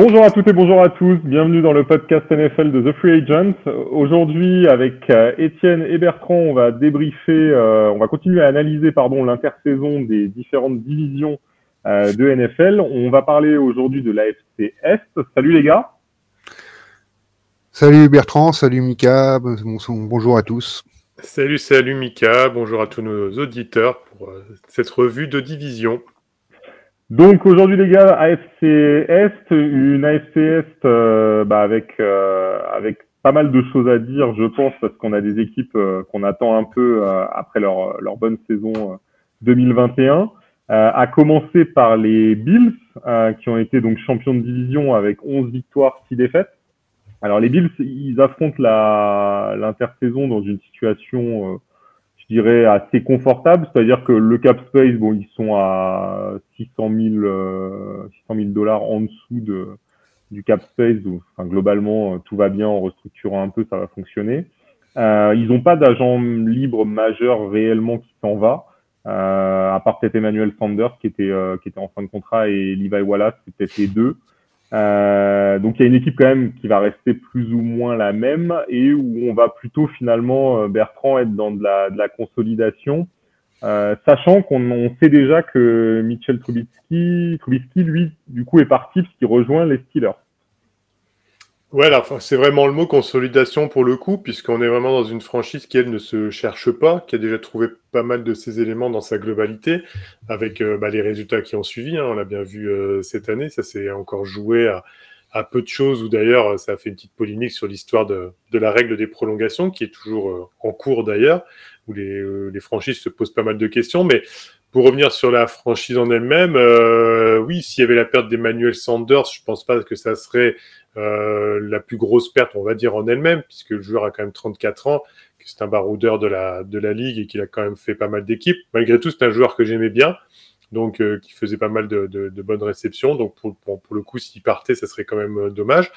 Bonjour à toutes et bonjour à tous, bienvenue dans le podcast NFL de The Free Agent. Aujourd'hui, avec euh, Étienne et Bertrand, on va débriefer, euh, on va continuer à analyser pardon l'intersaison des différentes divisions euh, de NFL. On va parler aujourd'hui de l'AFC Est. Salut les gars. Salut Bertrand, salut Mika, bonjour à tous. Salut, salut Mika, bonjour à tous nos auditeurs pour cette revue de division. Donc aujourd'hui les gars, AFC Est, une AFC Est euh, bah, avec euh, avec pas mal de choses à dire, je pense, parce qu'on a des équipes euh, qu'on attend un peu après leur leur bonne saison 2021. à commencer par les Bills, qui ont été donc champions de division avec 11 victoires, 6 défaites. Alors les Bills, ils affrontent la l'intersaison dans une situation je dirais, assez confortable. C'est-à-dire que le cap space, bon, ils sont à 600 000, euh, 600 000 dollars en dessous de, du cap space. Enfin, globalement, euh, tout va bien. En restructurant un peu, ça va fonctionner. Euh, ils n'ont pas d'agent libre majeur réellement qui s'en va. Euh, à part peut-être Emmanuel Sanders qui était euh, qui était en fin de contrat et Levi Wallace, c'est peut-être les deux. Euh, donc il y a une équipe quand même qui va rester plus ou moins la même et où on va plutôt finalement euh, Bertrand être dans de la, de la consolidation, euh, sachant qu'on sait déjà que Mitchell Trubisky, Trubisky lui du coup est parti parce qu'il rejoint les Steelers. Ouais, c'est vraiment le mot consolidation pour le coup, puisqu'on est vraiment dans une franchise qui, elle, ne se cherche pas, qui a déjà trouvé pas mal de ses éléments dans sa globalité, avec euh, bah, les résultats qui ont suivi. Hein, on l'a bien vu euh, cette année, ça s'est encore joué à, à, peu de choses, ou d'ailleurs, ça a fait une petite polémique sur l'histoire de, de, la règle des prolongations, qui est toujours euh, en cours d'ailleurs, où les, les franchises se posent pas mal de questions, mais pour revenir sur la franchise en elle-même, euh, oui, s'il y avait la perte d'Emmanuel Sanders, je pense pas que ça serait euh, la plus grosse perte, on va dire, en elle-même, puisque le joueur a quand même 34 ans, que c'est un baroudeur de la, de la ligue et qu'il a quand même fait pas mal d'équipes. Malgré tout, c'est un joueur que j'aimais bien, donc euh, qui faisait pas mal de, de, de bonnes réceptions. Donc pour, pour, le coup, s'il partait, ça serait quand même dommage.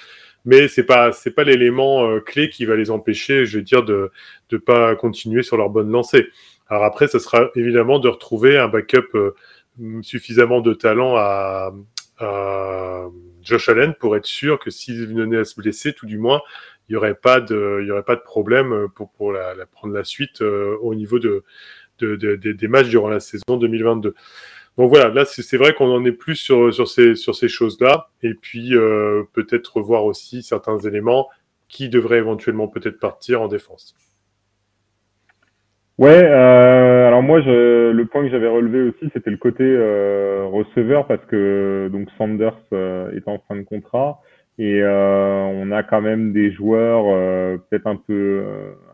Mais c'est pas pas l'élément clé qui va les empêcher, je veux dire, de de pas continuer sur leur bonne lancée. Alors après, ce sera évidemment de retrouver un backup euh, suffisamment de talent à, Josh Allen pour être sûr que s'il venait à se blesser, tout du moins, il n'y aurait pas de, aurait pas de problème pour, pour la, prendre la suite euh, au niveau de, des matchs durant la saison 2022. Donc voilà, là c'est vrai qu'on en est plus sur, sur ces, sur ces choses-là, et puis euh, peut-être revoir aussi certains éléments qui devraient éventuellement peut-être partir en défense. Ouais, euh, alors moi, je, le point que j'avais relevé aussi, c'était le côté euh, receveur parce que donc Sanders euh, est en fin de contrat et euh, on a quand même des joueurs euh, peut-être un peu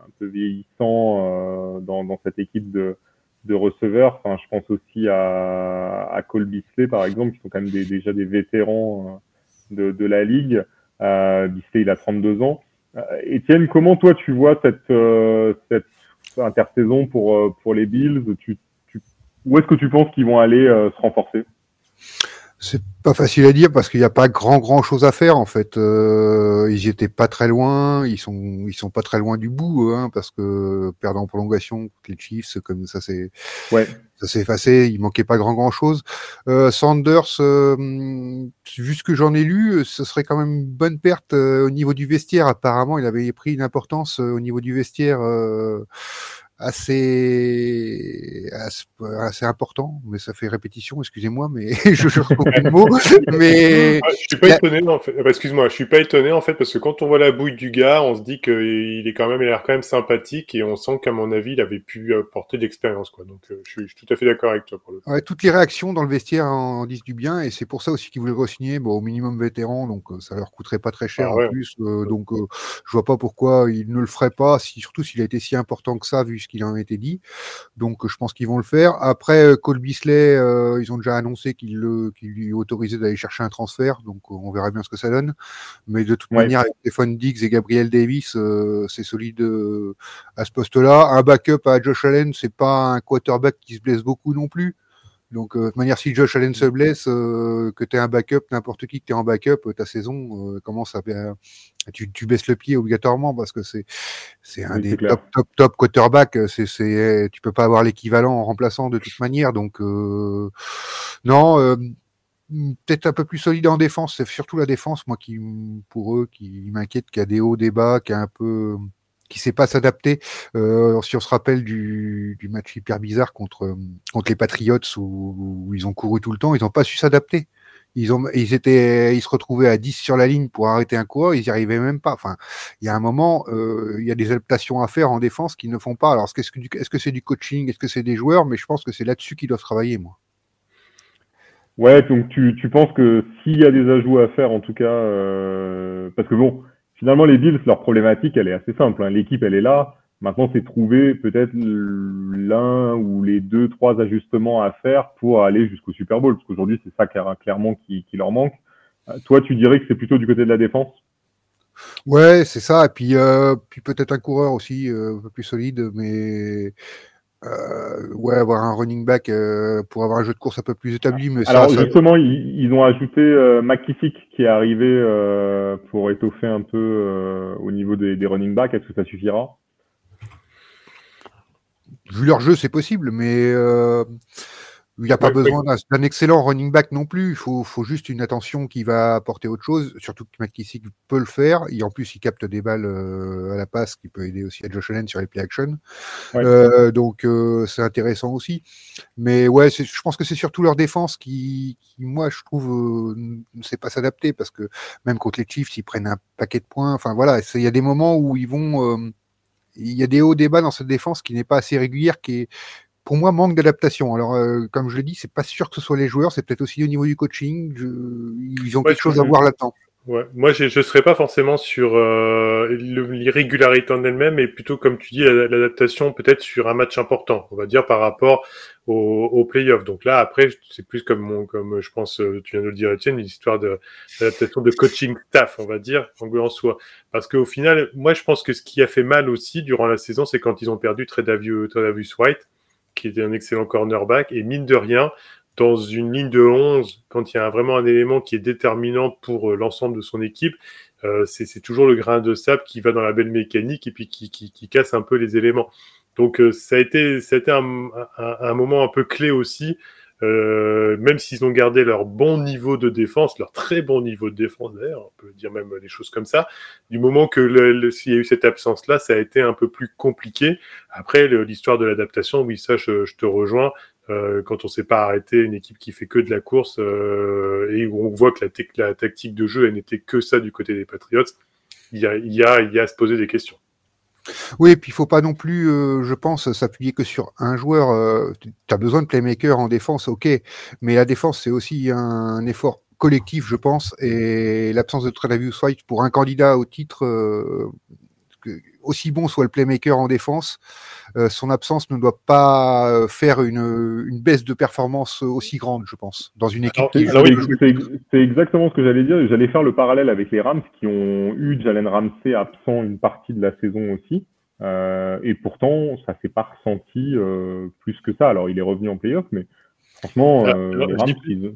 un peu vieillissants dans, dans cette équipe de de receveurs. Enfin, je pense aussi à, à Cole Bisley par exemple, qui sont quand même des, déjà des vétérans de, de la ligue. Euh, Bisley, il a 32 ans. Étienne, comment toi tu vois cette cette intersaison pour, euh, pour les Bills. Tu, tu, Où est-ce que tu penses qu'ils vont aller euh, se renforcer? C'est pas facile à dire parce qu'il n'y a pas grand grand chose à faire en fait. Euh, ils étaient pas très loin, ils sont ils sont pas très loin du bout hein, parce que perdant en prolongation les Chiefs comme ça c'est ouais. ça s'est effacé, il manquait pas grand grand chose. Euh, Sanders, euh, vu ce que j'en ai lu, ce serait quand même une bonne perte euh, au niveau du vestiaire. Apparemment, il avait pris une importance euh, au niveau du vestiaire assez, assez, important, mais ça fait répétition, excusez-moi, mais je, je retrouve le mot. Mais je suis pas étonné en fait. Excuse-moi, je suis pas étonné en fait parce que quand on voit la bouille du gars, on se dit qu'il est quand même, il a l'air quand même sympathique et on sent qu'à mon avis, il avait pu porter de l'expérience quoi. Donc euh, je, suis, je, suis, tout à fait d'accord avec toi pour le. Ouais, toutes les réactions dans le vestiaire en, disent du bien et c'est pour ça aussi qu'ils voulaient re-signer, bon, au minimum vétéran, donc euh, ça leur coûterait pas très cher ah, ouais. en plus. Euh, donc euh, je vois pas pourquoi ils ne le feraient pas, si, surtout s'il a été si important que ça vu qu'il en a été dit. Donc je pense qu'ils vont le faire. Après, euh, Cole Bisley, euh, ils ont déjà annoncé qu'ils qu lui autorisaient d'aller chercher un transfert, donc euh, on verra bien ce que ça donne. Mais de toute ouais. manière, avec Stéphane Diggs et Gabriel Davis, euh, c'est solide à ce poste-là. Un backup à Josh Allen, c'est pas un quarterback qui se blesse beaucoup non plus. Donc, euh, de toute manière, si Josh Allen se blesse, euh, que tu es un backup, n'importe qui que tu es en backup, ta saison euh, commence à. Tu, tu, baisses le pied obligatoirement parce que c'est c'est un oui, des top, top, top quarterbacks. C'est, c'est, tu peux pas avoir l'équivalent en remplaçant de toute manière. Donc, non, peut-être un peu plus solide en défense. C'est surtout la défense, moi, qui, pour eux, qui m'inquiète, qui a des hauts, des bas, qui a un peu, qui sait pas s'adapter. Euh, si on se rappelle du, match hyper bizarre contre contre les Patriots où, ils ont couru tout le temps, ils n'ont pas su s'adapter. Ils se retrouvaient à 10 sur la ligne pour arrêter un coureur, ils n'y arrivaient même pas. Enfin, il y a un moment, euh, il y a des adaptations à faire en défense qu'ils ne font pas. Alors, est-ce que c'est du coaching, est-ce que c'est des joueurs Mais je pense que c'est là-dessus qu'ils doivent travailler, moi. Ouais, donc tu, tu penses que s'il y a des ajouts à faire, en tout cas, euh, parce que bon, finalement les Bills, leur problématique, elle est assez simple. Hein. L'équipe, elle est là. Maintenant, c'est trouver peut-être l'un ou les deux, trois ajustements à faire pour aller jusqu'au Super Bowl. Parce qu'aujourd'hui, c'est ça clairement qui, qui, leur manque. Euh, toi, tu dirais que c'est plutôt du côté de la défense? Ouais, c'est ça. Et puis, euh, puis peut-être un coureur aussi euh, un peu plus solide, mais euh, ouais, avoir un running back euh, pour avoir un jeu de course un peu plus établi. Mais Alors justement, Ils, ils, ont ajouté euh, McKissick qui est arrivé euh, pour étoffer un peu au niveau des, des running backs. Est-ce que ça suffira? Vu leur jeu, c'est possible, mais euh, il n'y a pas besoin d'un excellent running back non plus. Il faut, faut, juste une attention qui va apporter autre chose. Surtout que McKissick peut le faire. Et en plus, il capte des balles euh, à la passe, qui peut aider aussi à Josh Allen sur les play action. Euh, donc, euh, c'est intéressant aussi. Mais ouais, je pense que c'est surtout leur défense qui, qui moi, je trouve, euh, ne sait pas s'adapter parce que même contre les Chiefs, ils prennent un paquet de points. Enfin voilà, il y a des moments où ils vont euh, il y a des hauts débats dans cette défense qui n'est pas assez régulière, qui est, pour moi, manque d'adaptation. Alors, euh, comme je l'ai dit, c'est pas sûr que ce soit les joueurs, c'est peut-être aussi au niveau du coaching. ils ont quelque chose à voir là-dedans. Ouais. Moi, je ne serais pas forcément sur euh, l'irrégularité en elle-même, mais plutôt, comme tu dis, l'adaptation peut-être sur un match important, on va dire par rapport au, au playoff. Donc là, après, c'est plus comme, mon, comme je pense, euh, tu viens de le dire, Etienne, une histoire d'adaptation de, coaching staff, on va dire, en soi. Parce qu'au final, moi, je pense que ce qui a fait mal aussi durant la saison, c'est quand ils ont perdu Tredavious White, qui était un excellent cornerback, et mine de rien, dans une ligne de 11, quand il y a vraiment un élément qui est déterminant pour euh, l'ensemble de son équipe, euh, c'est toujours le grain de sable qui va dans la belle mécanique et puis qui, qui, casse un peu les éléments. Donc euh, ça a été, ça a un, moment un peu clé aussi, euh, même s'ils ont gardé leur bon niveau de défense, leur très bon niveau de défense d'ailleurs, on peut dire même des choses comme ça, du moment que le, s'il y a eu cette absence-là, ça a été un peu plus compliqué. Après, l'histoire de l'adaptation, oui, ça je, je te rejoins, euh, quand on ne sait pas arrêter une équipe qui fait que de la course euh, et où on voit que la, la tactique de jeu elle n'était que ça du côté des Patriots, il y a, il y a, il y a à se poser des questions. Oui, et puis il faut pas non plus, euh, je pense, s'appuyer que sur un joueur. Euh, tu as besoin de playmaker en défense, ok, mais la défense c'est aussi un, effort collectif, je pense, et l'absence de Tredavious White pour un candidat au titre, euh, aussi bon soit le playmaker en défense, euh, son absence ne doit pas euh, faire une, une, baisse de performance aussi grande, je pense, dans une équipe. c'est exactement ce que j'allais dire. J'allais faire le parallèle avec les Rams qui ont eu Jalen Ramsey absent une partie de la saison aussi. Euh, et pourtant, ça s'est pas ressenti euh, plus que ça. Alors, il est revenu en playoff, mais franchement, euh, les Rams, je dis, ils,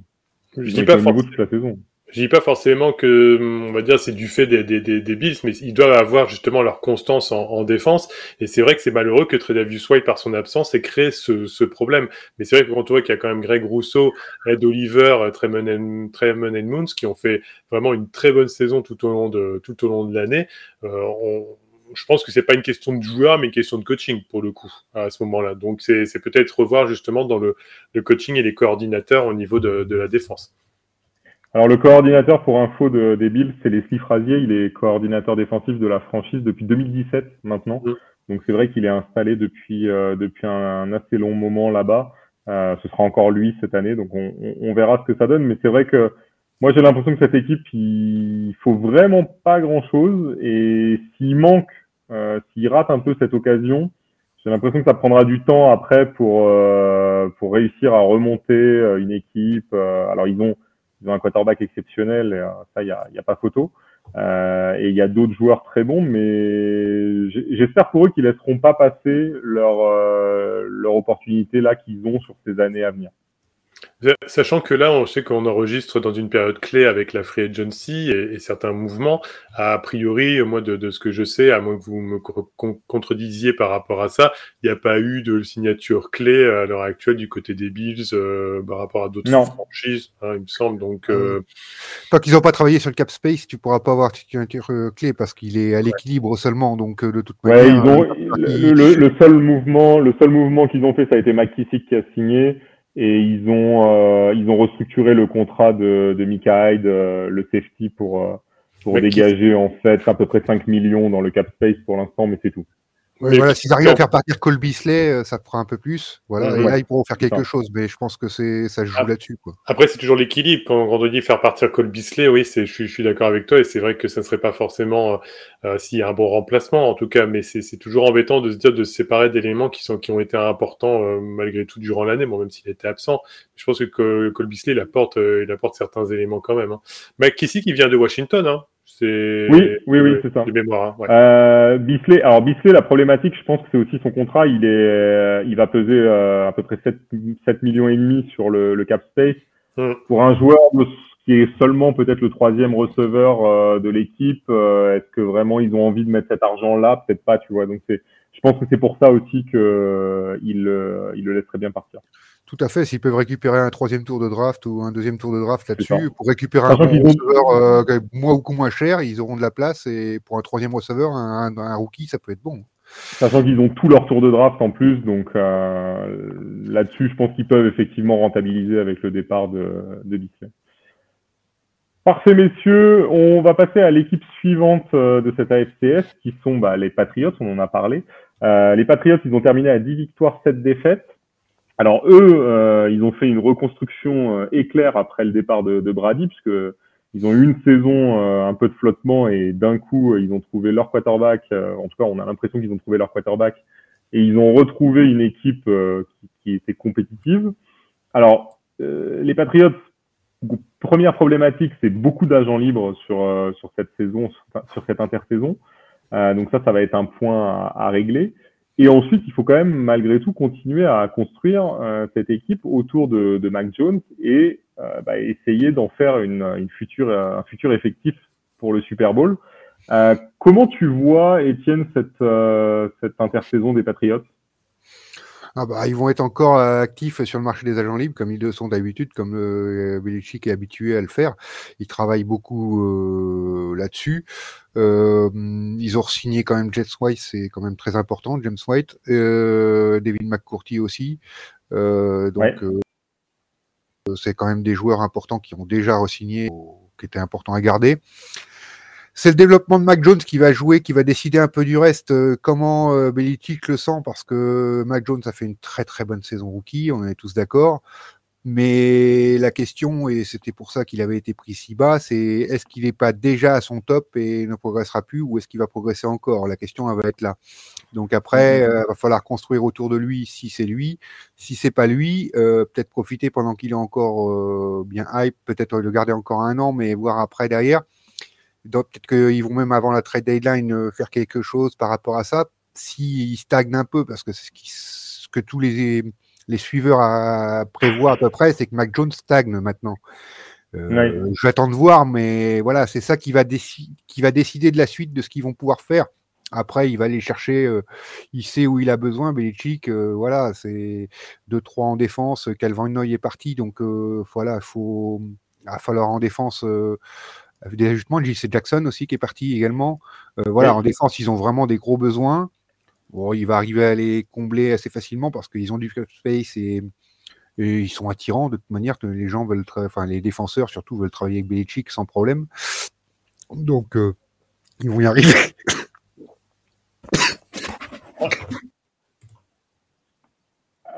je dis pas forcément. toute la saison. Je dis pas forcément que, on va dire, c'est du fait des, des, des, des, Bills, mais ils doivent avoir justement leur constance en, en défense. Et c'est vrai que c'est malheureux que Tredavious White, par son absence, ait créé ce, ce problème. Mais c'est vrai que quand on voit qu'il y a quand même Greg Rousseau, Ed Oliver, Tremon and Moons, qui ont fait vraiment une très bonne saison tout au long de, tout au long de l'année, euh, on, je pense que c'est pas une question de joueur, mais une question de coaching pour le coup à ce moment-là. Donc c'est peut-être revoir justement dans le, le, coaching et les coordinateurs au niveau de, de la défense. Alors le coordinateur pour info de, des Bills, c'est Leslie Frazier. Il est coordinateur défensif de la franchise depuis 2017 maintenant. Mm. Donc c'est vrai qu'il est installé depuis euh, depuis un, assez long moment là-bas. Euh, ce sera encore lui cette année, donc on, on, verra ce que ça donne. Mais c'est vrai que moi j'ai l'impression que cette équipe, il faut vraiment pas grand-chose. Et s'il manque, euh, s'il rate un peu cette occasion, j'ai l'impression que ça prendra du temps après pour euh, pour réussir à remonter euh, une équipe. alors ils ont ils ont un quarterback exceptionnel, et, euh, ça, il n'y a, y a, pas photo. Euh, et il y a d'autres joueurs très bons, mais j'espère pour eux qu'ils laisseront pas passer leur, euh, leur opportunité là qu'ils ont sur ces années à venir. Sachant que là, on sait qu'on enregistre dans une période clé avec la free agency et, certains mouvements. A priori, moi, de, ce que je sais, à moins que vous me contredisiez par rapport à ça, il n'y a pas eu de signature clé à l'heure actuelle du côté des Bills euh, par rapport à d'autres franchises, hein, il me semble. Donc, euh... Tant qu'ils n'ont pas travaillé sur le cap space, tu pourras pas avoir de signature euh, clé parce qu'il est à l'équilibre seulement. Donc, euh, de toute manière, ils ont, le, le, seul mouvement, le seul mouvement qu'ils ont fait, ça a été McKissick qui a signé et ils ont euh, ils ont restructuré le contrat de, de Mika Hyde, euh, le safety pour euh, pour dégager en fait à peu près 5 millions dans le cap space pour l'instant, mais c'est tout voilà, s'ils arrivent à faire partir Cole Bisley, euh, ça prend un peu plus. Voilà, et là, ils pourront faire quelque chose, mais je pense que c'est ça joue là-dessus. Après, c'est toujours l'équilibre. Quand, on dit faire partir Cole Bisley, oui, je suis, je suis d'accord avec toi, et c'est vrai que ça ne serait pas forcément euh, euh, s'il y a un bon remplacement, en tout cas, mais c'est toujours embêtant de se dire de se séparer d'éléments qui, sont, qui ont été importants malgré tout durant l'année, bon, même s'il était absent. Je pense que Cole Bisley, il apporte, il apporte certains éléments quand même. Hein. Mike Kissy qui vient de Washington, hein, oui, oui, oui, c'est ça. mémoire. Hein, euh, Bisley, alors Bisley, la problématique, je pense que c'est aussi son contrat. Il est, euh, il va peser euh, à peu près 7, 7 millions et demi sur le, le cap space. Hum. Pour un joueur qui est seulement peut-être le troisième receveur de l'équipe, est-ce que vraiment ils ont envie de mettre cet argent-là? Peut-être pas, tu vois. Donc c'est, je pense que c'est pour ça aussi que il, il le laisserait bien partir. Tout à fait, s'ils peuvent récupérer un troisième tour de draft ou un deuxième tour de draft là-dessus, pour récupérer un receveur euh, moins ou moins cher, ils auront de la place et pour un troisième receveur, un, un, rookie, ça peut être bon. Sachant qu'ils ont tout leur tour de draft en plus, donc euh, là-dessus, je pense qu'ils peuvent effectivement rentabiliser avec le départ de, de Parfait, messieurs. On va passer à l'équipe suivante euh, de cette AFCS, qui sont bah, les Patriots, on en a parlé. Euh, les Patriots, ils ont terminé à 10 victoires, 7 défaites. Alors eux, euh, ils ont fait une reconstruction euh, éclair après le départ de, de Brady, puisque ils ont eu une saison euh, un peu de flottement et d'un coup ils ont trouvé leur quarterback. en tout cas, on a l'impression qu'ils ont trouvé leur quarterback et ils ont retrouvé une équipe qui, qui, était compétitive. Alors les Patriots, première problématique, c'est beaucoup d'agents libres sur sur cette saison, sur, cette intersaison. donc ça, ça va être un point à, à régler. Et ensuite, il faut quand même, malgré tout, continuer à construire euh, cette équipe autour de, de Mac Jones et euh, bah, essayer d'en faire une, une, future, euh, un futur effectif pour le Super Bowl. Euh, comment tu vois, Étienne, cette, cette intersaison des Patriots ah bah, ils vont être encore actifs sur le marché des agents libres, comme ils le sont d'habitude, comme euh, Belichick est habitué à le faire. Ils travaillent beaucoup euh, là-dessus. Euh, ils ont signé quand même James White, c'est quand même très important, James White, euh, David McCourty aussi. Euh, donc c'est quand même des joueurs importants qui ont déjà re-signé, qui étaient importants à garder. C'est le développement de Mac Jones qui va jouer, qui va décider un peu du reste. Euh, comment euh, Belichick le sent, parce que Mac Jones a fait une très très bonne saison rookie, on est tous d'accord. Mais la question, et c'était pour ça qu'il avait été pris si bas, c'est est-ce qu'il n'est pas déjà à son top et ne progressera plus, ou est-ce qu'il va progresser encore? La question elle va être là. Donc après, il mm-hmm. euh, va falloir construire autour de lui si c'est lui. Si c'est pas lui, euh, peut-être profiter pendant qu'il est encore euh, bien hype, peut-être le garder encore un an, mais voir après derrière. Peut-être qu'ils vont même avant la trade deadline euh, faire quelque chose par rapport à ça. S'ils stagnent un peu, parce que c'est ce, que tous les, les suiveurs à, prévoient à peu près, c'est que Mac Jones stagne maintenant. Euh, Je vais attendre de voir, mais voilà, c'est ça qui va, qui va décider de la suite de ce qu'ils vont pouvoir faire. Après, il va aller chercher, euh, il sait où il a besoin. Belichick, euh, voilà, c'est 2-3 en défense. Calvin Noy est parti, donc euh, voilà, il faut, va falloir en défense des ajustements. JC Jackson aussi qui est parti également. Euh, voilà, en défense, ils ont vraiment des gros besoins. Bon, il va arriver à les combler assez facilement parce qu'ils ont du space et, ils sont attirants de toute manière. Que les gens veulent, enfin les défenseurs surtout veulent travailler avec Belichick sans problème. Donc euh, ils vont y arriver.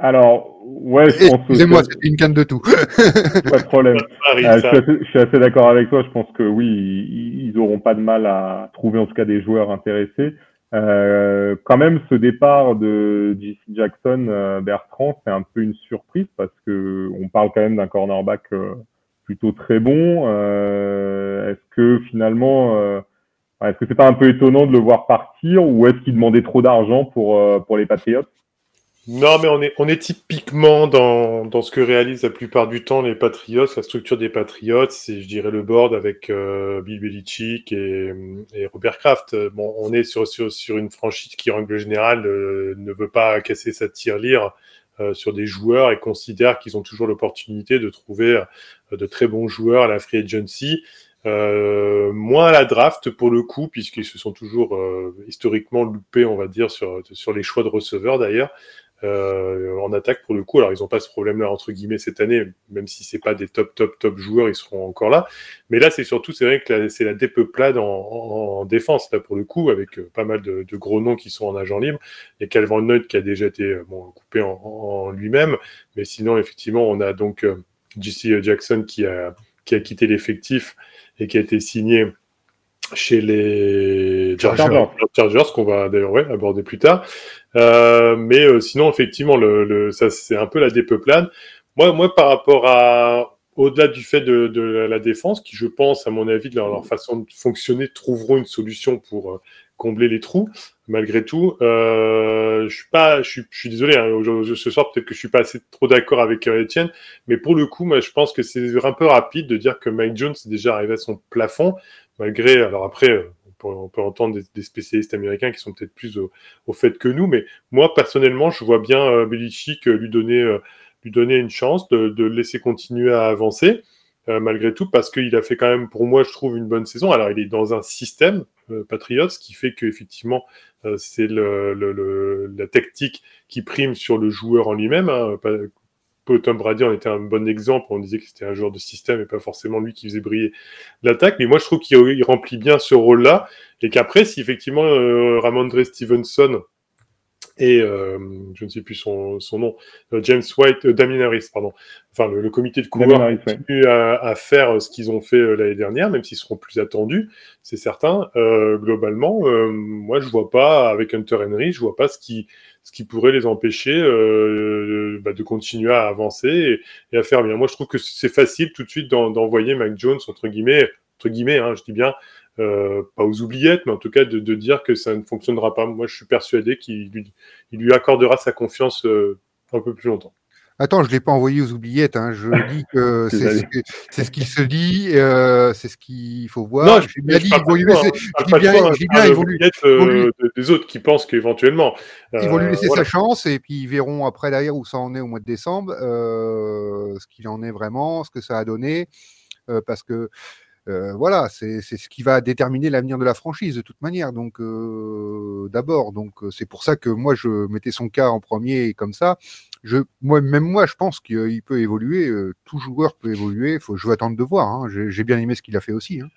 Alors, ouais, je pense Excusez-moi, c'est une canne de tout. pas de problème. Euh, je, suis assez, d'accord avec toi. Je pense que oui, ils, ils auront pas de mal à trouver en tout cas des joueurs intéressés. Euh, quand même, ce départ de JC Jackson, euh, Bertrand, c'est un peu une surprise parce que on parle quand même d'un cornerback euh, plutôt très bon. Euh, est-ce que finalement, est-ce que c'est pas un peu étonnant de le voir partir ou est-ce qu'il demandait trop d'argent pour pour les Patriots? Non, mais on est, on est typiquement dans, dans ce que réalisent la plupart du temps les Patriots, la structure des Patriots, c'est, je dirais, le board avec euh, Bill Belichick et, et, Robert Kraft. Bon, on est sur, sur, sur une franchise qui, en règle générale, euh, ne veut pas casser sa tirelire euh, sur des joueurs et considère qu'ils ont toujours l'opportunité de trouver euh, de très bons joueurs à la free agency. Euh, moins à la draft pour le coup, puisqu'ils se sont toujours euh, historiquement loupés, on va dire, sur, sur les choix de receveurs d'ailleurs. Euh, en attaque pour le coup. Alors ils n'ont pas ce problème-là entre guillemets cette année, même si c'est pas des top top top joueurs, ils seront encore là. Mais là c'est surtout c'est vrai que c'est la dépeuplade en, en, défense là pour le coup avec euh, pas mal de, gros noms qui sont en agent libre. A Calvin Note qui a déjà été euh, coupé en, lui-même, mais sinon effectivement on a donc JC Jackson qui a quitté l'effectif et qui a été signé chez les Chargers, Chargers qu'on va d'ailleurs ouais, aborder plus tard. Euh, mais euh, sinon, effectivement, le, le ça c'est un peu la dépeuplade. Moi, moi, par rapport à au-delà du fait de, de, la défense, qui je pense, à mon avis, de leur, façon de fonctionner, trouveront une solution pour euh, combler les trous. Malgré tout, euh, je suis pas, je suis, je suis désolé. Hein, ce soir, peut-être que je suis pas assez trop d'accord avec Étienne, mais pour le coup, moi, je pense que c'est un peu rapide de dire que Mike Jones est déjà arrivé à son plafond, malgré. Alors après, on peut, entendre des, spécialistes américains qui sont peut-être plus au, fait que nous, mais moi personnellement, je vois bien euh, Belichick lui donner, euh, lui donner une chance de, de laisser continuer à avancer. Euh, malgré tout, parce qu'il a fait quand même, pour moi, je trouve, une bonne saison. Alors, il est dans un système, euh, Patriots, qui fait qu'effectivement, euh, c'est le, le, la tactique qui prime sur le joueur en lui-même. Hein. Tom Brady en était un bon exemple. On disait que c'était un joueur de système et pas forcément lui qui faisait briller l'attaque. Mais moi, je trouve qu'il remplit bien ce rôle-là. Et qu'après, si effectivement euh, Ramondre Stevenson et euh, je ne sais plus son, son nom, euh, James White, euh, Damien Harris, pardon. Enfin, le, le comité de coureurs continue à, à, faire ce qu'ils ont fait l'année dernière, même s'ils seront plus attendus, c'est certain. globalement, moi, je vois pas avec Hunter Henry, je vois pas ce qui ce qui pourrait les empêcher bah, de continuer à avancer et, à faire bien. Moi, je trouve que c'est facile tout de suite d'envoyer Mac Jones entre guillemets, entre guillemets, hein, je dis bien, euh, pas aux oubliettes, mais en tout cas de, de, dire que ça ne fonctionnera pas. Moi, je suis persuadé qu'il lui, il lui accordera sa confiance euh, un peu plus longtemps. Attends, je ne l'ai pas envoyé aux oubliettes. Hein. Je dis que c'est ce, qu'il se dit, euh, c'est ce qu'il faut voir. Non, je, bien dit, il laisser. Je dis bien, bien il lui, euh, des autres qui pensent qu'éventuellement. Ils vont lui laisser voilà. sa chance et puis ils verront après derrière où ça en est au mois de décembre, euh, ce qu'il en est vraiment, ce que ça a donné, euh, parce que euh, voilà, c'est ce qui va déterminer l'avenir de la franchise de toute manière. Donc euh, d'abord, donc euh, c'est pour ça que moi je mettais son cas en premier comme ça. Je, moi, même moi, je pense qu'il peut évoluer. Euh, tout joueur peut évoluer. Faut, je vais attendre de voir. Hein. J'ai bien aimé ce qu'il a fait aussi. Hein.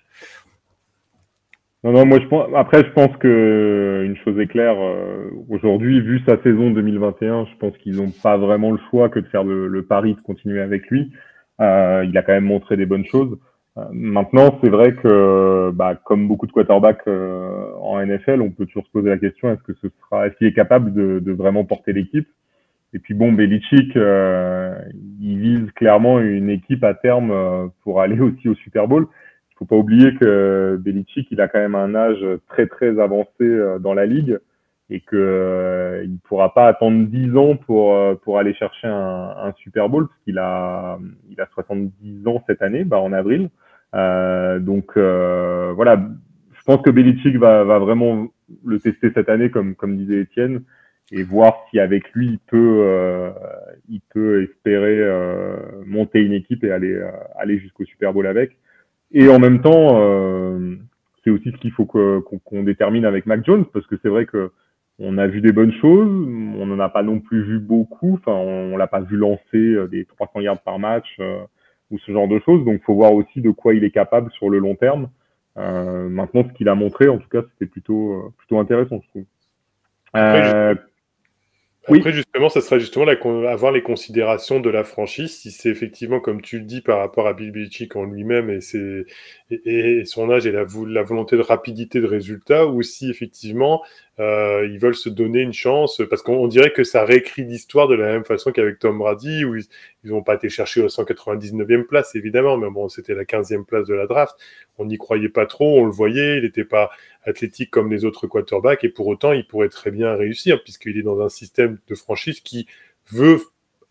Non, non, moi je pense. Après, je pense que une chose est claire. Euh, Aujourd'hui, vu sa saison 2021, je pense qu'ils n'ont pas vraiment le choix que de faire le, pari de continuer avec lui. Euh, il a quand même montré des bonnes choses. Euh, maintenant, c'est vrai que, bah, comme beaucoup de quarterbacks euh, en NFL, on peut toujours se poser la question est-ce que ce sera, est-ce qu'il est capable de vraiment porter l'équipe? Et puis bon, Belichick, euh, il vise clairement une équipe à terme euh, pour aller aussi au Super Bowl. Il faut pas oublier que Belichick, il a quand même un âge très très avancé dans la ligue et que euh, il pourra pas attendre 10 ans pour pour aller chercher un, un Super Bowl parce qu'il a il a 70 ans cette année, bah en avril. Euh, donc euh, voilà, je pense que Belichick va, va vraiment le tester cette année, comme, comme disait Étienne, et voir si avec lui il peut, euh, il peut espérer euh, monter une équipe et aller, euh, aller jusqu'au Super Bowl avec. Et en même temps, euh, c'est aussi ce qu'il faut qu'on qu détermine avec Mac Jones, parce que c'est vrai que on a vu des bonnes choses, on n'en a pas non plus vu beaucoup. Enfin, on, on l'a pas vu lancer des 300 yards par match ou ce genre de choses. Donc, faut voir aussi de quoi il est capable sur le long terme. Euh, maintenant, ce qu'il a montré, en tout cas, c'était plutôt euh, plutôt intéressant, je trouve. Euh, après, justement, ça sera justement la, avoir les considérations de la franchise, si c'est effectivement, comme tu le dis, par rapport à Bill Belichick en lui-même et, et, et, son âge et la, la, volonté de rapidité de résultat, ou si effectivement euh, ils veulent se donner une chance, parce qu'on dirait que ça réécrit l'histoire de la même façon qu'avec Tom Brady, où ils n'ont pas été chercher au 199e place, évidemment, mais bon, c'était la 15e place de la draft. on n'y croyait pas trop, on le voyait, il n'était pas athlétique comme les autres quarterbacks, et pour autant, il pourrait très bien réussir, puisqu'il est dans un système de franchise qui veut,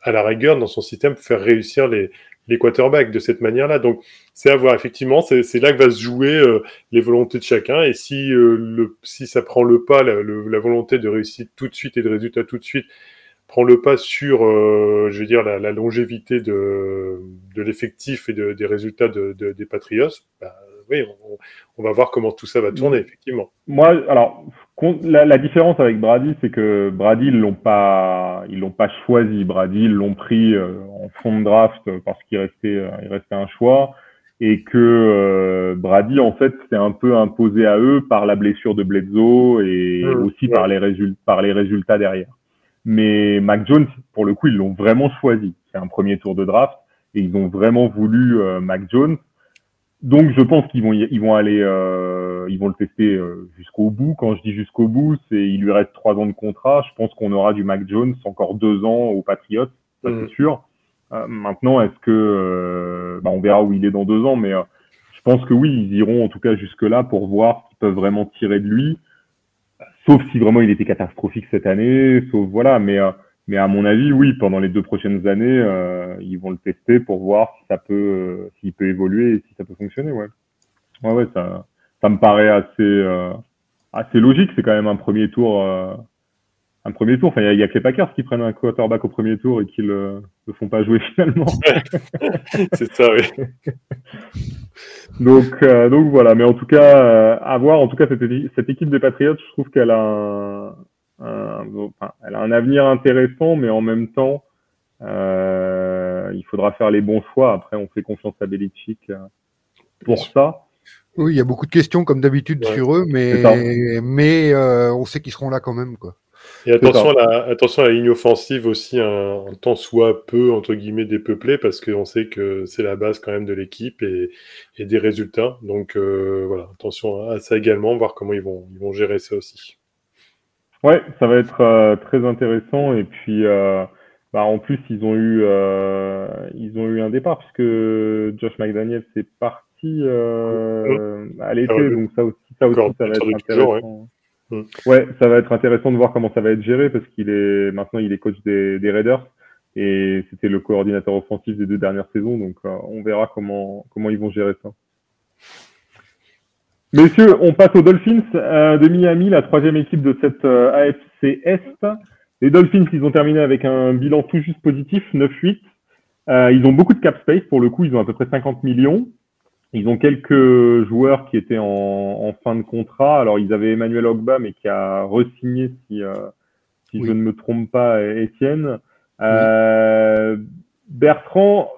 à la rigueur, dans son système, faire réussir les, les quarterbacks de cette manière-là. Donc, c'est à voir. Effectivement, c'est là que va se jouer euh, les volontés de chacun. Et si, euh, le, si ça prend le pas, la, la, volonté de réussir tout de suite et de résultat tout de suite, prend le pas sur, euh, je veux dire, la, la longévité de, de l'effectif et de, des résultats de, des Patriots, bah, oui, on, on, va voir comment tout ça va tourner, effectivement. Moi, alors, la, la différence avec Brady, c'est que Brady, ils l'ont pas, ils l'ont pas choisi. Brady, ils l'ont pris euh, en fond de draft parce qu'il restait, euh, il restait un choix et que euh, Brady, en fait, s'est un peu imposé à eux par la blessure de Bledsoe et mmh, aussi par les résultats, par les résultats derrière. Mais Mac Jones, pour le coup, ils l'ont vraiment choisi. C'est un premier tour de draft et ils ont vraiment voulu Mac Jones donc je pense qu'ils vont ils vont aller euh, ils vont le tester euh, jusqu'au bout. Quand je dis jusqu'au bout, c'est il lui reste trois ans de contrat. Je pense qu'on aura du Mac Jones encore deux ans aux Patriots, ça c'est mm. sûr. Euh, maintenant, est-ce que euh, bah, on verra où il est dans deux ans, mais je pense que oui, ils iront en tout cas jusque là pour voir ce qu'ils peuvent vraiment tirer de lui. Sauf si vraiment il était catastrophique cette année, sauf voilà, mais mais à mon avis, oui, pendant les deux prochaines années, euh, ils vont le tester pour voir si ça peut, euh, s'il peut évoluer et si ça peut fonctionner. Ouais, ouais, ouais ça, ça me paraît assez, euh, assez logique. C'est quand même un premier tour, euh, un premier tour. Enfin, il y, a que les Packers qui prennent un quarterback au premier tour et qui le, le font pas jouer finalement. C'est ça, oui. donc, euh, donc voilà. Mais en tout cas, à voir. En tout cas, cette, cette équipe des Patriots, je trouve qu'elle a un, euh, enfin, elle a un avenir intéressant, mais en même temps, euh, il faudra faire les bons choix. Après, on fait confiance à Belichick euh, pour ça. Oui, il y a beaucoup de questions comme d'habitude sur eux, mais, mais euh, on sait qu'ils seront là quand même. Quoi. Et attention à, la, attention à la ligne offensive aussi, un, un temps soit peu, entre guillemets, dépeuplé, parce qu'on sait que c'est la base quand même de l'équipe et, et, des résultats. Donc euh, voilà, attention à ça également, voir comment ils vont, ils vont gérer ça aussi. Ouais, ça va être euh, très intéressant et puis euh, bah, en plus ils ont eu euh, ils ont eu un départ puisque Josh McDaniel c'est parti à l'été ah donc ça aussi ça aussi ça va être intéressant. Mm. ouais. ça va être intéressant de voir comment ça va être géré parce qu'il est maintenant il est coach des, des Raiders et c'était le coordinateur offensif des deux dernières saisons donc on verra comment comment ils vont gérer ça. Messieurs, on passe aux Dolphins euh, de Miami, la troisième équipe de cette euh, AFC Est. Les Dolphins, ils ont terminé avec un bilan tout juste positif, 9-8. Euh, ils ont beaucoup de cap space, pour le coup, ils ont à peu près 50 millions. Ils ont quelques joueurs qui étaient en, en fin de contrat. Alors, ils avaient Emmanuel Ogba, mais qui a re-signé, si, si je ne me trompe pas, Étienne. Bertrand,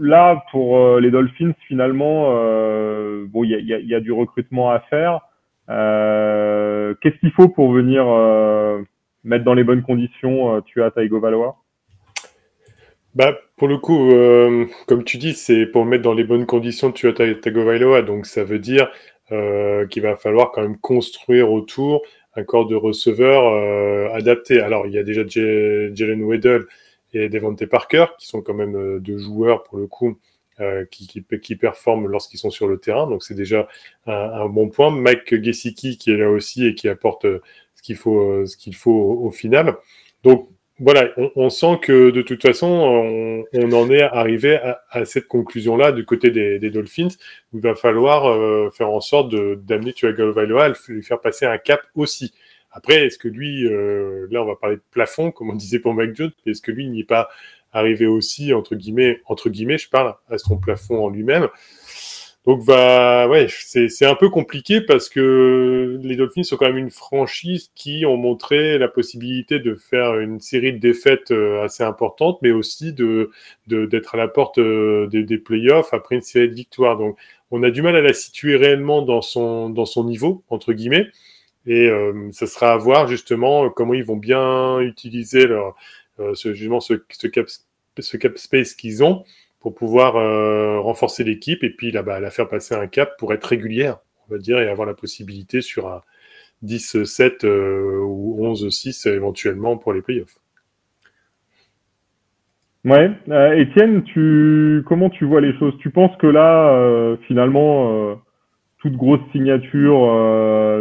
là, pour euh, les Dolphins, finalement, euh, bon, il y a, du recrutement à faire. Euh, Qu'est-ce qu'il faut pour venir mettre dans les bonnes conditions tu as Taigo Valois bah, pour le coup, comme tu dis, c'est pour mettre dans les bonnes conditions tu as Tagovailoa. Donc, ça veut dire qu'il va falloir quand même construire autour un corps de receveurs adapté. Alors, il y a déjà Jalen Weddle et Devontae Parker, qui sont quand même euh, deux joueurs pour le coup euh, qui, qui, qui, performent lorsqu'ils sont sur le terrain. Donc c'est déjà un, bon point. Mike Gesicki qui est là aussi et qui apporte euh, ce qu'il faut, ce qu'il faut au, final. Donc voilà, on, sent que de toute façon, on, en est arrivé à, cette conclusion-là du côté des, Dolphins, il va falloir faire en sorte d'amener Tua Galvaloa à lui faire passer un cap aussi. Après, est-ce que lui, euh, là, on va parler de plafond, comme on disait pour Mike Jones, est-ce que lui n'y est pas arrivé aussi, entre guillemets, entre guillemets, je parle, à son plafond en lui-même donc, bah, ouais, c'est un peu compliqué parce que les Dolphins sont quand même une franchise qui ont montré la possibilité de faire une série de défaites euh, assez importantes, mais aussi de d'être à la porte euh, des, des playoffs après une série de victoires. Donc, on a du mal à la situer réellement dans son dans son niveau entre guillemets. Et euh, ça sera à voir justement comment ils vont bien utiliser leur, euh, ce, justement ce, ce, cap, ce cap space qu'ils ont pour pouvoir euh, renforcer l'équipe et puis là, bah, la faire passer un cap pour être régulière, on va dire, et avoir la possibilité sur un 10-7 euh, ou 11-6 éventuellement pour les playoffs. Ouais, Étienne, tu comment tu vois les choses? Tu penses que là, finalement, toute grosse signature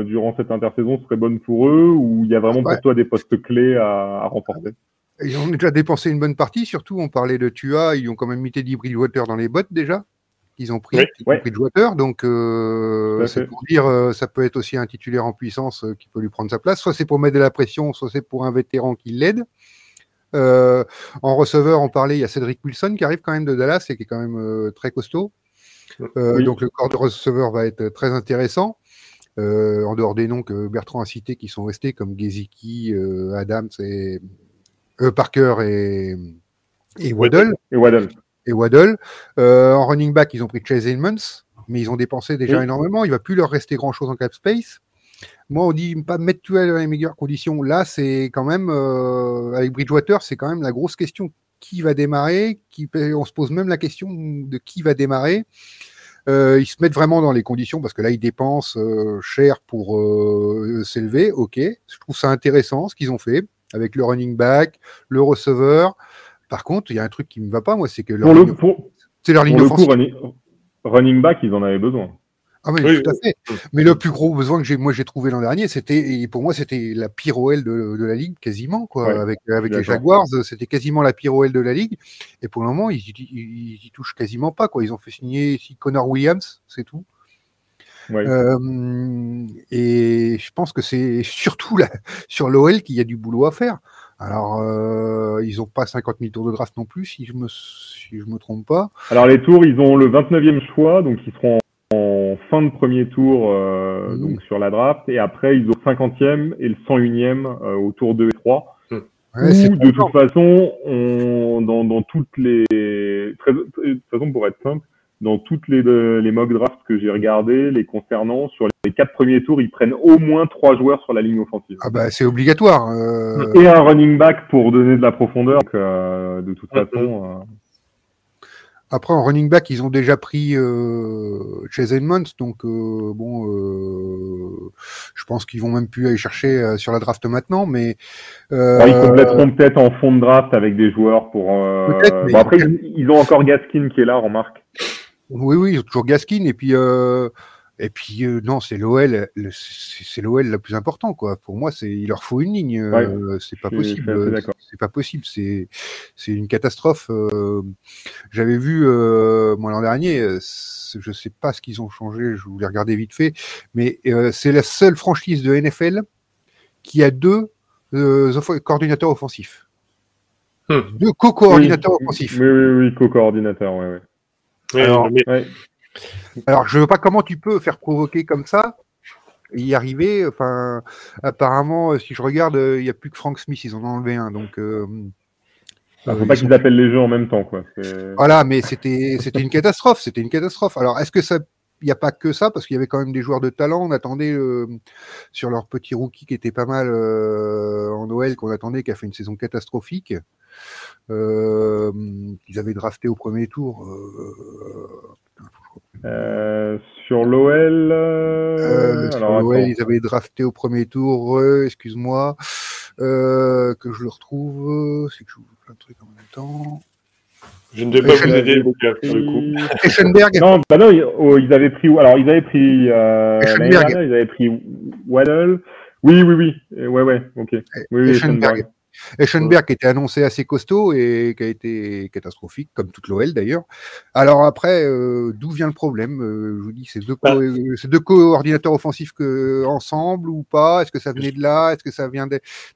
durant cette intersaison serait bonne pour eux ou il y a vraiment pour toi des postes clés à, à remporter? Ils ont déjà dépensé une bonne partie, surtout on parlait de Tua, ils ont quand même mis Teddy Bridgewater dans les bottes déjà. Ils ont pris, oui, Bridgewater, donc euh, c'est pour dire euh, ça peut être aussi un titulaire en puissance euh, qui peut lui prendre sa place. Soit c'est pour mettre de la pression, soit c'est pour un vétéran qui l'aide. en receveur, on parlait, il y a Cédric Wilson qui arrive quand même de Dallas et qui est quand même très costaud. Donc le corps de receveur va être très intéressant. en dehors des noms que Bertrand a cités qui sont restés comme Geziki, Adams et Parker et, et Waddle. Et Waddle et Waddle. Euh, en running back, ils ont pris Chase Edmonds, mais ils ont dépensé déjà énormément. Il va plus leur rester grand chose en cap space. Moi, on dit pas mettre tout dans les meilleures conditions. Là, c'est quand même, euh, avec Bridgewater, c'est quand même la grosse question. Qui va démarrer? Qui, On se pose même la question de qui va démarrer. Euh, ils se mettent vraiment dans les conditions parce que là, ils dépensent cher pour s'élever. Ok, je trouve ça intéressant ce qu'ils ont fait avec le running back, le receveur. Par contre, il y a un truc qui ne me va pas, moi, c'est que leur ligne, c'est leur ligne offensive. running, back, ils en avaient besoin. Ah oui, tout à fait. Mais le plus gros besoin que j'ai, moi, j'ai trouvé l'an dernier, c'était, pour moi, c'était la pire OL de, la ligue, quasiment, quoi. avec avec les Jaguars, c'était quasiment la pire OL de la ligue. Et pour le moment, ils, ils, y touchent quasiment pas, quoi. Ils ont fait signer Connor Williams, c'est tout. Euh, et je pense que c'est surtout là, sur l'OL qu'il y a du boulot à faire. Alors, euh, ils n'ont pas 50 000 tours de draft non plus, si je me, si je me trompe pas. Alors, les tours, ils ont le 29e choix, donc ils seront en, fin de premier tour euh, mmh. donc sur la draft. Et après, ils ont le 50e et le 101e euh, au tour 2 et 3. Mmh. Ou, de toute façon, on, dans, dans toutes les... Très, de toute façon, pour être simple, dans toutes les, les mock drafts que j'ai regardés, les concernant, sur les quatre premiers tours, ils prennent au moins trois joueurs sur la ligne offensive. Ah bah c'est obligatoire. Euh. Et un running back pour donner de la profondeur. Donc, euh, de toute façon. Euh. Après en running back, ils ont déjà pris Chase Edmonds, donc bon, je pense qu'ils vont même plus aller chercher sur la draft maintenant, mais ils compléteront peut-être en fond de draft avec des joueurs pour. Bon, après, ils ont encore Gaskin qui est là, remarque. Oui, oui, ils ont toujours Gaskin. Et puis, euh, et puis euh, non, c'est l'OL, c'est l'OL la plus importante, quoi. Pour moi, c'est il leur faut une ligne. Euh, c'est pas possible. C'est pas possible. C'est c'est une catastrophe. J'avais vu moi l'an dernier. Je sais pas ce qu'ils ont changé. Je voulais regarder vite fait, mais c'est la seule franchise de NFL qui a deux coordinateurs offensifs. Hmm. Deux co-coordinateurs offensifs. Oui, oui, oui, co-coordinateurs, oui, oui alors, alors, je ne veux pas comment tu peux faire provoquer comme ça y arriver. Enfin, apparemment, si je regarde, il n'y a plus que Frank Smith, ils en ont enlevé un. Donc, il euh, ne faut pas qu'ils appellent les jeux en même temps, quoi. Voilà, mais c'était c'était une catastrophe, c'était une catastrophe. Alors, est-ce que ça il n'y a pas que ça, parce qu'il y avait quand même des joueurs de talent. On attendait euh, sur leur petit rookie qui était pas mal euh, en Noël, qu'on attendait, qui a fait une saison catastrophique. Euh, ils avaient drafté au premier tour. Sur l'OL, sur l'OL, ils avaient drafté au premier tour. Excuse-moi, que je le retrouve. C'est que je vous plein de trucs en même temps. Je ne vais pas vous aider, le coup. Eschenberg. Non, bah non, oh, ils avaient pris. Alors, ils avaient pris. Euh, ils avaient pris Waddle. Oui, oui, oui. Ouais, ouais. Ok. Oui, Eschenberg. Eschenberg qui était annoncé assez costaud et qui a été catastrophique, comme toute l'OL d'ailleurs. Alors après, euh, d'où vient le problème euh, Je vous dis, c'est deux, bah. deux coordinateurs offensifs que, ensemble ou pas Est-ce que ça venait de là Est-ce que ça vient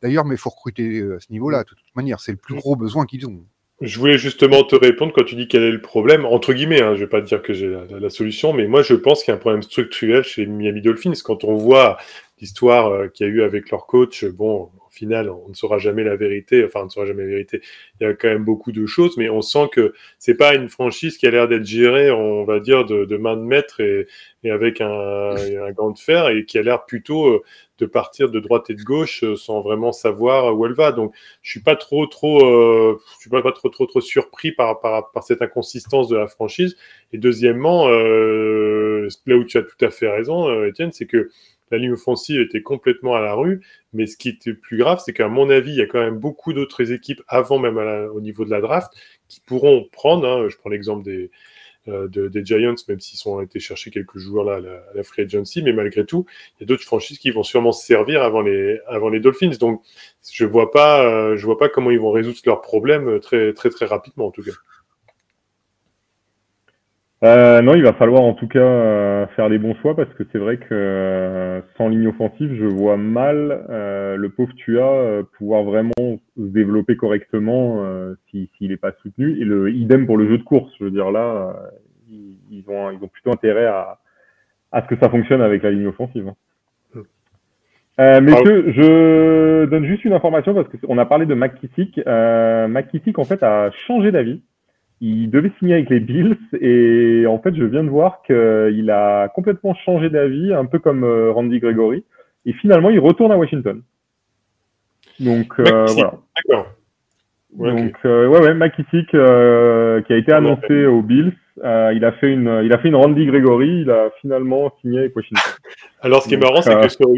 d'ailleurs Mais il faut recruter à ce niveau-là, de toute manière. C'est le plus gros besoin qu'ils ont. Je voulais justement te répondre quand tu dis quel est le problème, entre guillemets, hein, je vais pas te dire que j'ai la, solution, mais moi je pense qu'il y a un problème structurel chez Miami Dolphins. Quand on voit l'histoire euh, qu'il y a eu avec leur coach, bon, final, on ne saura jamais la vérité, enfin, on ne saura jamais la vérité. Il y a quand même beaucoup de choses, mais on sent que c'est pas une franchise qui a l'air d'être gérée, on va dire, de, de main de maître et, et avec un, un gant de fer et qui a l'air plutôt euh, de partir de droite et de gauche euh, sans vraiment savoir où elle va. Donc, je suis pas trop, trop, euh, je suis pas, pas, trop, trop, trop surpris par, par, par cette inconsistance de la franchise. Et deuxièmement, euh, là où tu as tout à fait raison, euh, Étienne, c'est que la ligne offensive était complètement à la rue. Mais ce qui était plus grave, c'est qu'à mon avis, il y a quand même beaucoup d'autres équipes avant même au niveau de la draft qui pourront prendre. Hein, je prends l'exemple des euh, Giants, même s'ils ont été chercher quelques joueurs là à la, free agency, mais malgré tout, il y a d'autres franchises qui vont sûrement se servir avant les, Dolphins. Donc, je vois pas, euh, je vois pas comment ils vont résoudre leurs problèmes très, très, très rapidement, en tout cas. Euh, non, il va falloir en tout cas euh, faire les bons choix parce que c'est vrai que euh, sans ligne offensive, je vois mal le pauvre Tua pouvoir vraiment se développer correctement s'il n'est pas soutenu. Et le idem pour le jeu de course. Je veux dire là, ils, ont, ils ont plutôt intérêt à, à ce que ça fonctionne avec la ligne offensive. Euh, messieurs, je donne juste une information parce qu'on a parlé de McKissick. Euh, McKissick, en fait, a changé d'avis il devait signer avec les Bills et en fait, je viens de voir qu'il a complètement changé d'avis, un peu comme euh, Randy Gregory. Et finalement, il retourne à Washington. Donc euh, voilà. D'accord. Donc euh, ouais, ouais, McKissick qui a été annoncé aux Bills. il a fait une, il a fait une Randy Gregory. Il a finalement signé avec Washington. Alors, ce qui est marrant, c'est que sur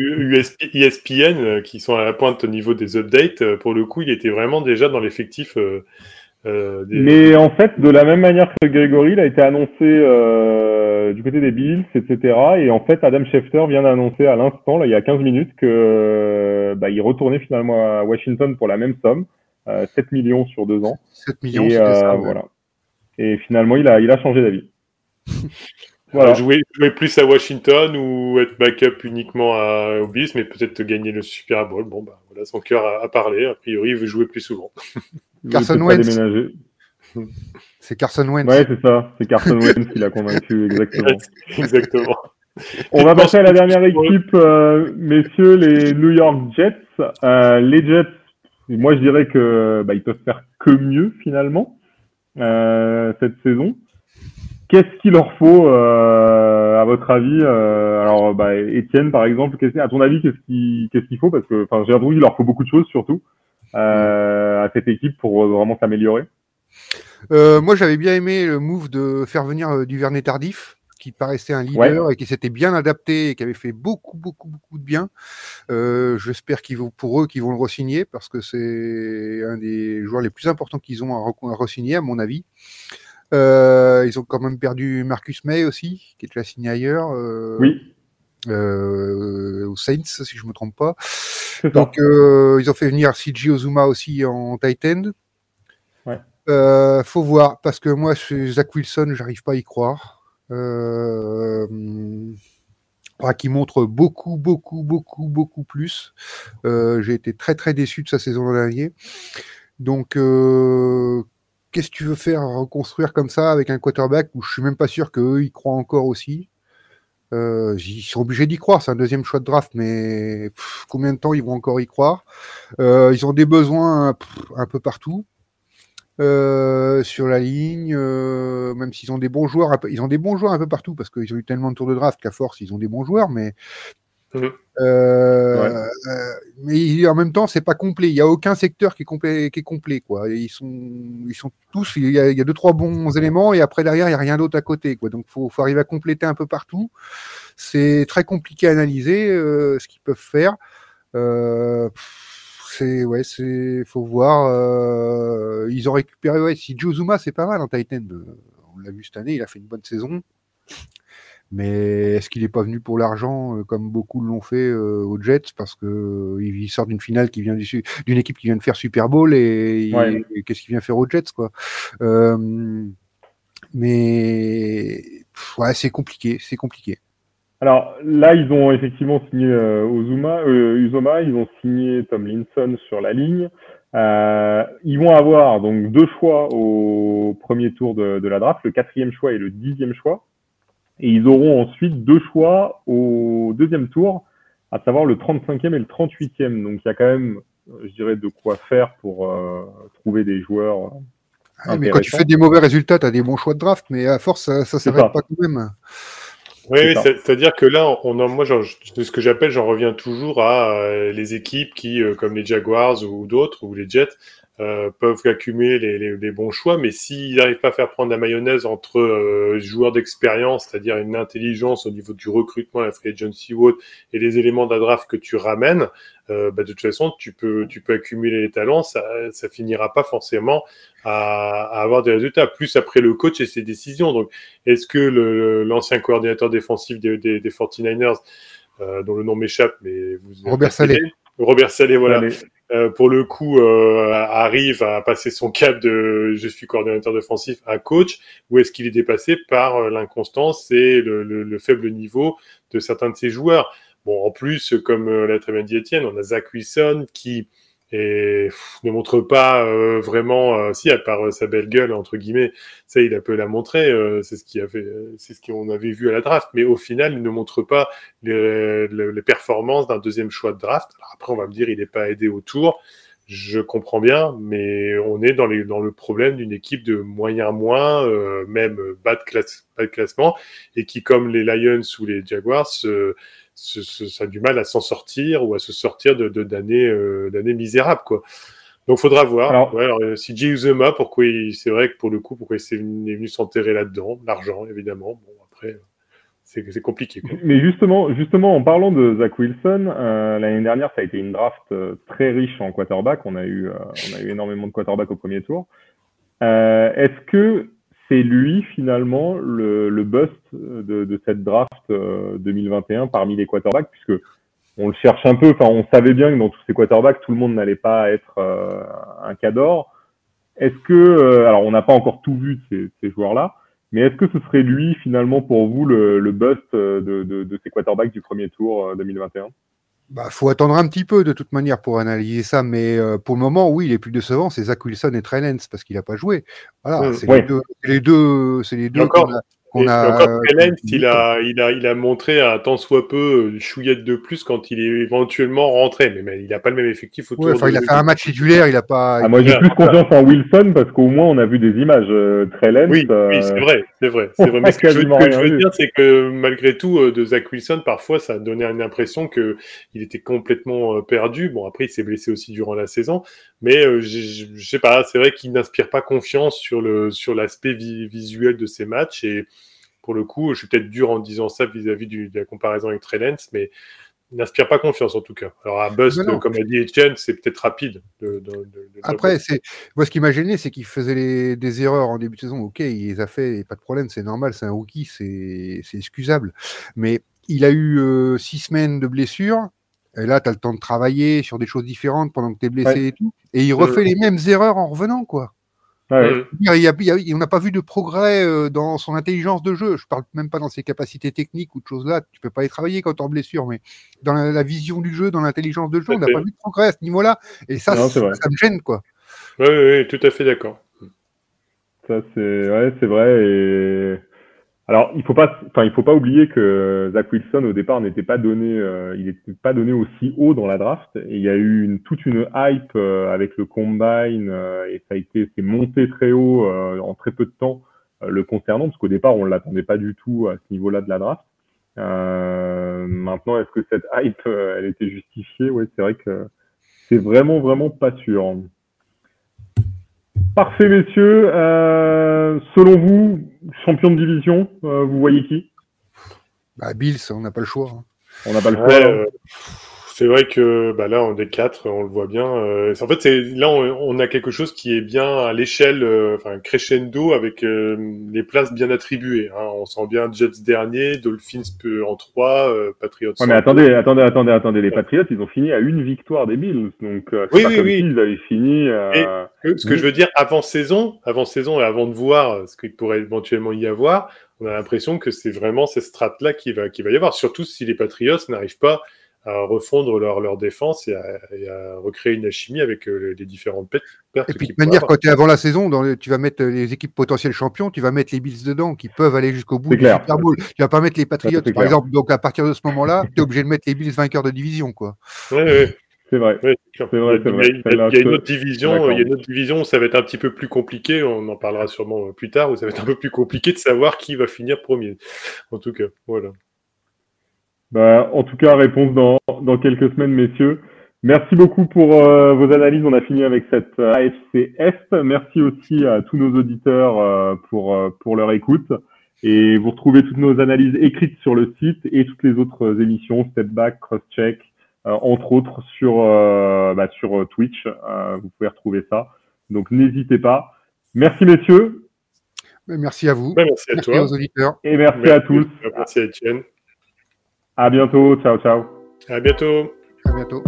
ESPN, qui sont à la pointe au niveau des updates, pour le coup, il était vraiment déjà dans l'effectif euh, Mais en fait, de la même manière que Grégory, il a été annoncé euh, du côté des Bills, etc. Et en fait, Adam Schefter vient d'annoncer à l'instant, là, il y a 15 minutes, que euh, bah, il retournait finalement à Washington pour la même somme, 7 millions sur deux ans. 7 millions, et, ça, voilà. Et finalement, il a, il a changé d'avis. voilà. Jouer, jouer, plus à Washington ou être backup uniquement à, aux Bills, mais peut-être gagner le Super Bowl. Bon, bah, voilà, son cœur a, a parlé. A priori, il veut jouer plus souvent. Carson Wentz. C'est Carson Wentz. Ouais, c'est ça. C'est Carson Wentz qui l'a convaincu, exactement. exactement. On va passer à la dernière équipe, euh, messieurs, les New York Jets. Euh, les Jets, moi je dirais que bah, ils peuvent faire que mieux finalement euh, cette saison. Qu'est-ce qu'il leur faut, à votre avis Alors, bah, Étienne, par exemple, à ton avis, qu'est-ce qu'il faut? Parce que, j'ai l'impression qu'il leur faut beaucoup de choses, surtout. Euh, à cette équipe pour vraiment s'améliorer euh, Moi, j'avais bien aimé le move de faire venir euh, du Vernet tardif qui paraissait un leader et qui s'était bien adapté et qui avait fait beaucoup, beaucoup, beaucoup de bien. J'espère qu'ils vont, pour eux, qu'ils vont le re-signer parce que c'est un des joueurs les plus importants qu'ils ont à, re-signer, à mon avis. ils ont quand même perdu Marcus May aussi, qui est déjà signé ailleurs. oui. Aux Saints, si je ne me trompe pas. Donc, euh, ils ont fait venir CG Ozuma aussi en Titan. Ouais. Euh, faut voir, parce que moi, Zach Wilson, j'arrive pas à y croire. Euh, qui montre beaucoup, beaucoup, beaucoup, beaucoup plus. Euh, j'ai été très, très déçu de sa saison dernière. Donc, euh, qu'est-ce que tu veux faire reconstruire comme ça avec un quarterback où je suis même pas sûr qu'eux, ils croient encore aussi? Euh, ils sont obligés d'y croire, c'est un deuxième choix de draft, mais combien de temps ils vont encore y croire? Euh, Ils ont des besoins un peu partout. Euh, sur la ligne, même s'ils ont des bons joueurs, ils ont des bons joueurs un peu partout parce qu'ils ont eu tellement de tours de draft qu'à force ils ont des bons joueurs, mais Mhm. Euh, euh, mais en même temps, c'est pas complet. Il n'y a aucun secteur qui est complet, qui est complet quoi. ils sont, ils sont tous. Il y, a, deux trois bons éléments et après derrière, il y a rien d'autre à côté, quoi. Donc, faut, faut arriver à compléter un peu partout. C'est très compliqué à analyser euh, ce qu'ils peuvent faire. c'est ouais, c'est faut voir. ils ont récupéré. Ouais, si Jozuma, c'est pas mal en Titan. On l'a vu cette année, il a fait une bonne saison. Mais est-ce qu'il n'est pas venu pour l'argent, euh, comme beaucoup l'ont fait euh, aux Jets, parce que euh, il sort d'une finale qui vient d'une équipe qui vient de faire Super Bowl et, qu'est-ce qu'il vient faire aux Jets, quoi? mais ouais, c'est compliqué, c'est compliqué. Alors là, ils ont effectivement signé Ozuma, Uzoma, ils ont signé Tom Linson sur la ligne. ils vont avoir donc deux choix au premier tour de, de, la draft, le quatrième choix et le dixième choix. Et ils auront ensuite deux choix au deuxième tour, à savoir le 35e et le 38e. Donc il y a quand même, je dirais, de quoi faire pour euh, trouver des joueurs. Ah, mais quand tu fais des mauvais résultats, tu as des bons choix de draft, mais à force, ça ne s'arrête pas quand même. Oui, c'est-à-dire que là, on moi, ce que j'appelle, j'en reviens toujours à euh, les équipes qui, euh, comme les Jaguars ou d'autres, ou les Jets, euh, peuvent accumuler les, les, bons choix, mais s'ils n'arrivent pas à faire prendre la mayonnaise entre euh, joueurs d'expérience, c'est-à-dire une intelligence au niveau du recrutement, la free agency ou et les éléments d'un draft que tu ramènes, euh, bah, de toute façon, tu peux, tu peux accumuler les talents, ça, ça finira pas forcément à, à, avoir des résultats. Plus après le coach et ses décisions. Donc, est-ce que l'ancien coordinateur défensif des, des, des 49ers, euh, dont le nom m'échappe, mais vous Robert Salé. Robert Salé, voilà. Euh, pour le coup, euh, arrive à passer son cap de je suis coordinateur défensif à coach, ou est-ce qu'il est dépassé par euh, l'inconstance et le, le, le, faible niveau de certains de ses joueurs? Bon, en plus, comme l'a très bien dit Étienne, on a Zach Wilson qui et ne montre pas euh, vraiment euh, si à part euh, sa belle gueule entre guillemets ça il a peu la montrer c'est ce qui avait c'est ce qu'on avait vu à la draft. Mais au final il ne montre pas les, les, performances d'un deuxième choix de draft. Après on va me dire il n'est pas aidé autour. Je comprends bien mais on est dans les dans le problème d'une équipe de moyen moins même bas de, classe, bas de classement et qui comme les Lions ou les Jaguars ça a du mal à s'en sortir ou à se sortir de d'années euh, d'années misérables quoi. Donc faudra voir. Alors, ouais, alors euh, CJ Uzema, pourquoi c'est vrai que pour le coup, pourquoi il est venu s'enterrer là-dedans, l'argent évidemment. Bon après, c'est compliqué. Quoi. Mais justement, justement, en parlant de Zach Wilson, euh, l'année dernière, ça a été une draft euh, très riche en quarterback. On a eu, euh, on a eu énormément de quarterback au premier tour. Est-ce que c'est lui finalement le, le bust de, de, cette draft 2021 euh, parmi les quarterbacks, puisque on le cherche un peu. Enfin, on savait bien que dans tous ces quarterbacks, tout le monde n'allait pas être euh, un cador. Est-ce que, euh, alors on n'a pas encore tout vu de ces, ces joueurs-là, mais est-ce que ce serait lui finalement pour vous le, le bust de, de, de, ces quarterbacks du premier tour 2021 bah, faut attendre un petit peu de toute manière pour analyser ça, mais euh, pour le moment, oui, les plus décevants, c'est Zach Wilson et Trey Lance parce qu'il n'a pas joué. Voilà, c'est les deux, les deux, c'est les deux on a... Encore euh, il a, il, a, il a montré un tant soit peu une chouillette de plus quand il est éventuellement rentré, mais, mais il n'a pas le même effectif autour. Ouais, il a fait un match titulaire, il a pas. Ah, moi, j'ai plus confiance en Wilson parce qu'au moins on a vu des images euh, très lentes. Oui, oui euh, c'est vrai, c'est vrai, c'est vrai. Mais ce que je, veux, dire, c'est que malgré tout, euh, de Zach Wilson, parfois, ça donnait une impression que il était complètement perdu. Bon, après, il s'est blessé aussi durant la saison, mais je sais pas, c'est vrai qu'il n'inspire pas confiance sur le sur l'aspect visuel de ses matchs et pour le coup, je suis peut-être dur en disant ça vis-à-vis de la comparaison avec Trellens, mais il n'inspire pas confiance en tout cas. Alors à Bust, comme a dit Etienne, c'est peut-être rapide. De, Après, c'est moi ce qui m'a gêné, c'est qu'il faisait des erreurs en début de saison. Ok, il les a fait, pas de problème, c'est normal, c'est un rookie, c'est excusable. Mais il a eu euh, six semaines de blessure. Et là, tu as le temps de travailler sur des choses différentes pendant que tu es blessé et tout. Et il refait les mêmes erreurs en revenant, quoi. Ouais. Il on n'a pas vu de progrès euh, dans son intelligence de jeu. Je parle même pas dans ses capacités techniques ou de choses là. Tu peux pas y travailler quand tu es en blessure, mais dans la, vision du jeu, dans l'intelligence de jeu, on n'a pas vu de progrès à ce niveau-là. Et ça, ça, me gêne, quoi. Oui, oui, tout à fait d'accord. Ça, c'est ouais, c'est vrai. Et alors, il faut pas, enfin, il faut pas oublier que Zach Wilson au départ n'était pas donné, euh, il n'était pas donné aussi haut dans la draft. Il y a eu une, toute une hype euh, avec le combine euh, et ça a été, c'est monté très haut en très peu de temps le concernant parce qu'au départ on l'attendait pas du tout à ce niveau-là de la draft. maintenant, est-ce que cette hype, elle était justifiée? Ouais, c'est vrai que c'est vraiment, vraiment pas sûr. Parfait, messieurs. Euh, selon vous, champion de division, euh, vous voyez qui? Bah, Bills, on n'a pas le choix. Hein. On n'a pas le choix. Euh, c'est vrai que bah là, on est quatre, on le voit bien. Euh, en fait, c'est là, on, a quelque chose qui est bien à l'échelle, euh, enfin crescendo, avec euh, les places bien attribuées. Hein. On sent bien Jets dernier, Dolphins en trois, Patriots. Ouais, mais attendez, attendez, attendez, attendez. Les Patriots, ils ont fini à une victoire des Bills, donc oui, pas oui, comme oui. ils avaient fini. ce que je veux dire, avant saison, avant saison et avant de voir ce qu'il pourrait éventuellement y avoir, on a l'impression que c'est vraiment ces strates là qui va, qui va y avoir. Surtout si les Patriots n'arrivent pas à refondre leur, leur défense et à, recréer une alchimie avec euh, les différentes pertes. Et puis de manière, quand tu es avant la saison, dans tu vas mettre les équipes potentielles champions, tu vas mettre les Bills dedans qui peuvent aller jusqu'au bout du Super Bowl. Tu vas pas mettre les Patriots, par exemple. Donc à partir de ce moment-là, tu es obligé de mettre les Bills vainqueurs de division. quoi. Oui, oui. C'est vrai. vrai, Il y a, une autre division, il y a une autre division où ça va être un petit peu plus compliqué. On en parlera sûrement plus tard où ça va être un peu plus compliqué de savoir qui va finir premier. En tout cas, voilà. Bah, en tout cas, réponse dans, dans quelques semaines, messieurs. Merci beaucoup pour vos analyses. On a fini avec cette AFC Est. Merci aussi à tous nos auditeurs pour, pour leur écoute. Et vous retrouvez toutes nos analyses écrites sur le site et toutes les autres émissions, Step Back, Crosscheck, euh, entre autres sur, euh, bah, sur Twitch. Euh, vous pouvez retrouver ça. Donc n'hésitez pas. Merci messieurs. Merci à vous. merci à toi. aux auditeurs. Et merci, à tous. Merci à Etienne. À bientôt. Ciao, ciao. À bientôt. À bientôt.